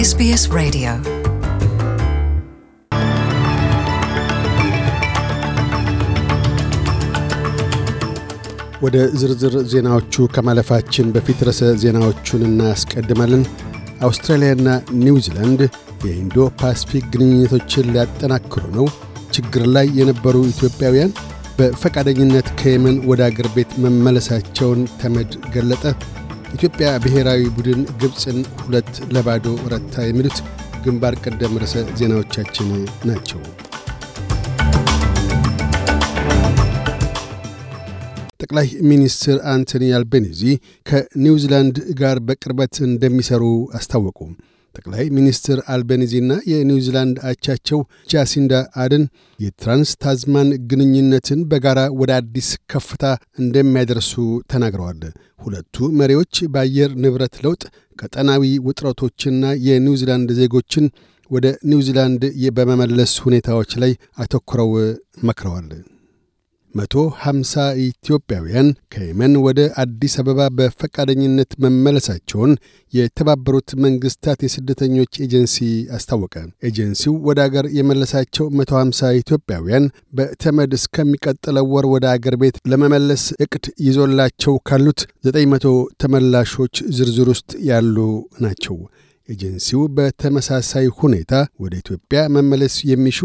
SBS Radio. ወደ ዝርዝር ዜናዎቹ ከማለፋችን በፊት ርዕሰ ዜናዎቹን እናስቀድማለን። አውስትራሊያና ኒውዚላንድ የኢንዶ ፓስፊክ ግንኙነቶችን ሊያጠናክሩ ነው። ችግር ላይ የነበሩ ኢትዮጵያውያን በፈቃደኝነት ከየመን ወደ አገር ቤት መመለሳቸውን ተመድ ገለጠ። ኢትዮጵያ ብሔራዊ ቡድን ግብፅን ሁለት ለባዶ ረታ። የሚሉት ግንባር ቀደም ርዕሰ ዜናዎቻችን ናቸው። ጠቅላይ ሚኒስትር አንቶኒ አልቤኒዚ ከኒውዚላንድ ጋር በቅርበት እንደሚሰሩ አስታወቁ። ጠቅላይ ሚኒስትር አልቤኒዚና የኒውዚላንድ አቻቸው ጃሲንዳ አደን የትራንስ ታዝማን ግንኙነትን በጋራ ወደ አዲስ ከፍታ እንደሚያደርሱ ተናግረዋል። ሁለቱ መሪዎች በአየር ንብረት ለውጥ ቀጠናዊ ውጥረቶችና የኒውዚላንድ ዜጎችን ወደ ኒውዚላንድ በመመለስ ሁኔታዎች ላይ አተኩረው መክረዋል። መቶ ሀምሳ ኢትዮጵያውያን ከየመን ወደ አዲስ አበባ በፈቃደኝነት መመለሳቸውን የተባበሩት መንግሥታት የስደተኞች ኤጀንሲ አስታወቀ። ኤጀንሲው ወደ አገር የመለሳቸው መቶ ሀምሳ ኢትዮጵያውያን በተመድ እስከሚቀጥለው ወር ወደ አገር ቤት ለመመለስ እቅድ ይዞላቸው ካሉት ዘጠኝ መቶ ተመላሾች ዝርዝር ውስጥ ያሉ ናቸው። ኤጀንሲው በተመሳሳይ ሁኔታ ወደ ኢትዮጵያ መመለስ የሚሹ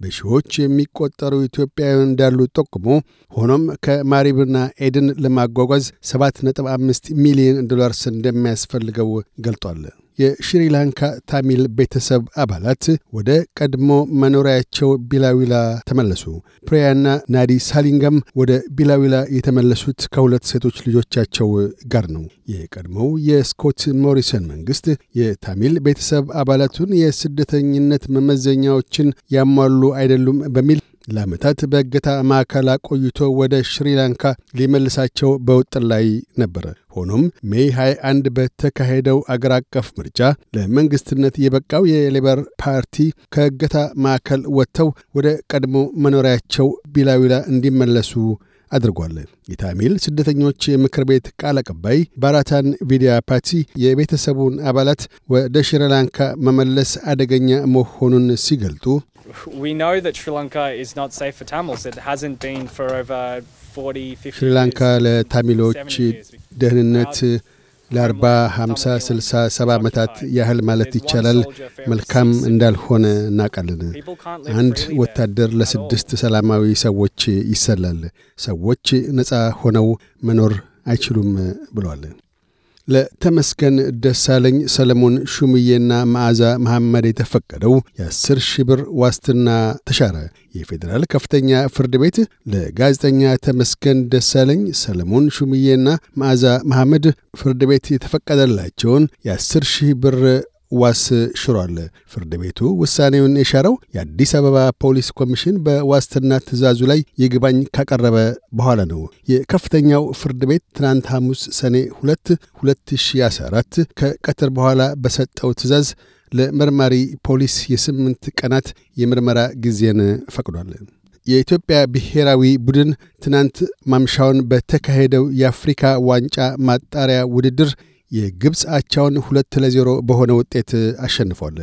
በሺዎች የሚቆጠሩ ኢትዮጵያውያን እንዳሉ ጠቁሞ ሆኖም ከማሪብና ኤድን ለማጓጓዝ 7.5 ሚሊዮን ዶላርስ እንደሚያስፈልገው ገልጧል። የሽሪላንካ ታሚል ቤተሰብ አባላት ወደ ቀድሞ መኖሪያቸው ቢላዊላ ተመለሱ። ፕሪያና ናዲ ሳሊንጋም ወደ ቢላዊላ የተመለሱት ከሁለት ሴቶች ልጆቻቸው ጋር ነው። የቀድሞው የስኮት ሞሪሰን መንግሥት የታሚል ቤተሰብ አባላቱን የስደተኝነት መመዘኛዎችን ያሟሉ አይደሉም በሚል ለዓመታት በእገታ ማዕከል አቆይቶ ወደ ሽሪላንካ ሊመልሳቸው በውጥን ላይ ነበረ። ሆኖም May 21 በተካሄደው አገር አቀፍ ምርጫ ለመንግሥትነት የበቃው የሌበር ፓርቲ ከእገታ ማዕከል ወጥተው ወደ ቀድሞ መኖሪያቸው ቢላዊላ እንዲመለሱ አድርጓል። የታሚል ስደተኞች የምክር ቤት ቃል አቀባይ ባራታን ቪዲያ ፓቲ የቤተሰቡን አባላት ወደ ሽሪላንካ መመለስ አደገኛ መሆኑን ሲገልጡ ሽሪላንካ ለታሚሎች ደህንነት ለ40፣ 50፣ 60፣ 70 ዓመታት ያህል ማለት ይቻላል መልካም እንዳልሆነ እናውቃለን። አንድ ወታደር ለስድስት ሰላማዊ ሰዎች ይሰላል። ሰዎች ነፃ ሆነው መኖር አይችሉም ብሏል። ለተመስገን ደሳለኝ፣ ሰለሞን ሹምዬና መዓዛ መሐመድ የተፈቀደው የአስር ሺህ ብር ዋስትና ተሻረ። የፌዴራል ከፍተኛ ፍርድ ቤት ለጋዜጠኛ ተመስገን ደሳለኝ፣ ሰለሞን ሹምዬና መዓዛ መሐመድ ፍርድ ቤት የተፈቀደላቸውን የአስር ሺህ ብር ዋስ ሽሯል። ፍርድ ቤቱ ውሳኔውን የሻረው የአዲስ አበባ ፖሊስ ኮሚሽን በዋስትና ትእዛዙ ላይ ይግባኝ ካቀረበ በኋላ ነው። የከፍተኛው ፍርድ ቤት ትናንት ሐሙስ ሰኔ 2 2014 ከቀትር በኋላ በሰጠው ትእዛዝ ለመርማሪ ፖሊስ የስምንት ቀናት የምርመራ ጊዜን ፈቅዷል። የኢትዮጵያ ብሔራዊ ቡድን ትናንት ማምሻውን በተካሄደው የአፍሪካ ዋንጫ ማጣሪያ ውድድር የግብፅ አቻውን ሁለት ለዜሮ በሆነ ውጤት አሸንፏል።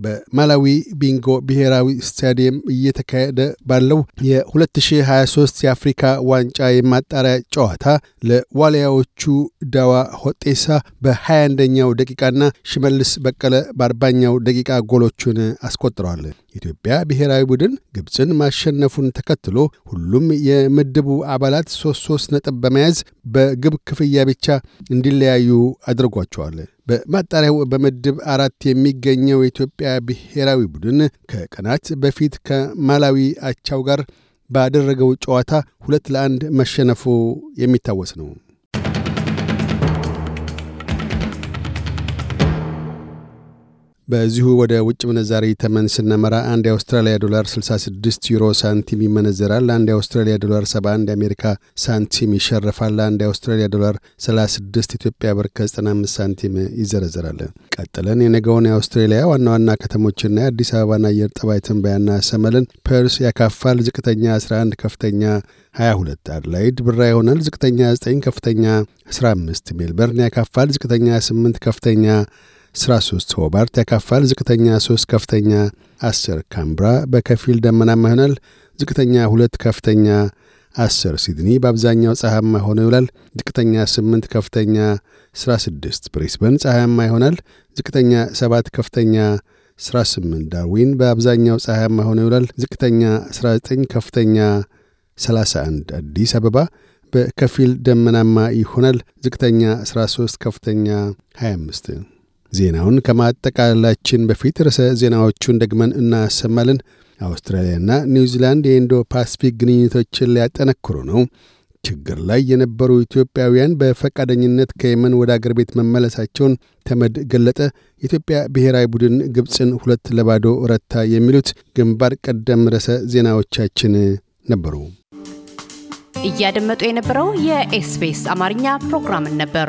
በማላዊ ቢንጎ ብሔራዊ ስታዲየም እየተካሄደ ባለው የ2023 የአፍሪካ ዋንጫ የማጣሪያ ጨዋታ ለዋልያዎቹ ዳዋ ሆጤሳ በ21ኛው ደቂቃና ሽመልስ በቀለ በአርባኛው ደቂቃ ጎሎቹን አስቆጥረዋል። የኢትዮጵያ ብሔራዊ ቡድን ግብፅን ማሸነፉን ተከትሎ ሁሉም የምድቡ አባላት ሦስት ሦስት ነጥብ በመያዝ በግብ ክፍያ ብቻ እንዲለያዩ አድርጓቸዋል። በማጣሪያው በምድብ አራት የሚገኘው የኢትዮጵያ ብሔራዊ ቡድን ከቀናት በፊት ከማላዊ አቻው ጋር ባደረገው ጨዋታ ሁለት ለአንድ መሸነፉ የሚታወስ ነው። በዚሁ ወደ ውጭ ምንዛሪ ተመን ስናመራ አንድ የአውስትራሊያ ዶላር 66 ዩሮ ሳንቲም ይመነዘራል። አንድ የአውስትራሊያ ዶላር 71 የአሜሪካ ሳንቲም ይሸርፋል። አንድ የአውስትራሊያ ዶላር 36 ኢትዮጵያ ብር ከ95 ሳንቲም ይዘረዘራል። ቀጥለን የነገውን የአውስትሬሊያ ዋና ዋና ከተሞችና የአዲስ አበባን አየር ጠባይ ትንበያ እናሰማለን ፐርዝ ያካፋል። ዝቅተኛ 11፣ ከፍተኛ 22። አድላይድ ብራ ይሆናል። ዝቅተኛ 9፣ ከፍተኛ 15። ሜልበርን ያካፋል። ዝቅተኛ 8፣ ከፍተኛ 13 ሆባርት ያካፋል። ዝቅተኛ 3 ከፍተኛ 10 ካምብራ በከፊል ደመናማ ይሆናል። ዝቅተኛ 2 ከፍተኛ 10 ሲድኒ በአብዛኛው ፀሐያማ ሆኖ ይውላል። ዝቅተኛ 8 ከፍተኛ 16 ብሪስበን ፀሐያማ ይሆናል። ዝቅተኛ 7 ከፍተኛ 18 ዳርዊን በአብዛኛው ፀሐያማ ሆኖ ይውላል። ዝቅተኛ 19 ከፍተኛ 31 አዲስ አበባ በከፊል ደመናማ ይሆናል። ዝቅተኛ 13 ከፍተኛ 25 ዜናውን ከማጠቃላችን በፊት ርዕሰ ዜናዎቹን ደግመን እናሰማለን። አውስትራሊያና ኒውዚላንድ የኢንዶ ፓስፊክ ግንኙነቶችን ሊያጠነክሩ ነው። ችግር ላይ የነበሩ ኢትዮጵያውያን በፈቃደኝነት ከየመን ወደ አገር ቤት መመለሳቸውን ተመድ ገለጠ። የኢትዮጵያ ብሔራዊ ቡድን ግብፅን ሁለት ለባዶ ረታ። የሚሉት ግንባር ቀደም ርዕሰ ዜናዎቻችን ነበሩ። እያደመጡ የነበረው የኤስቢኤስ አማርኛ ፕሮግራምን ነበር።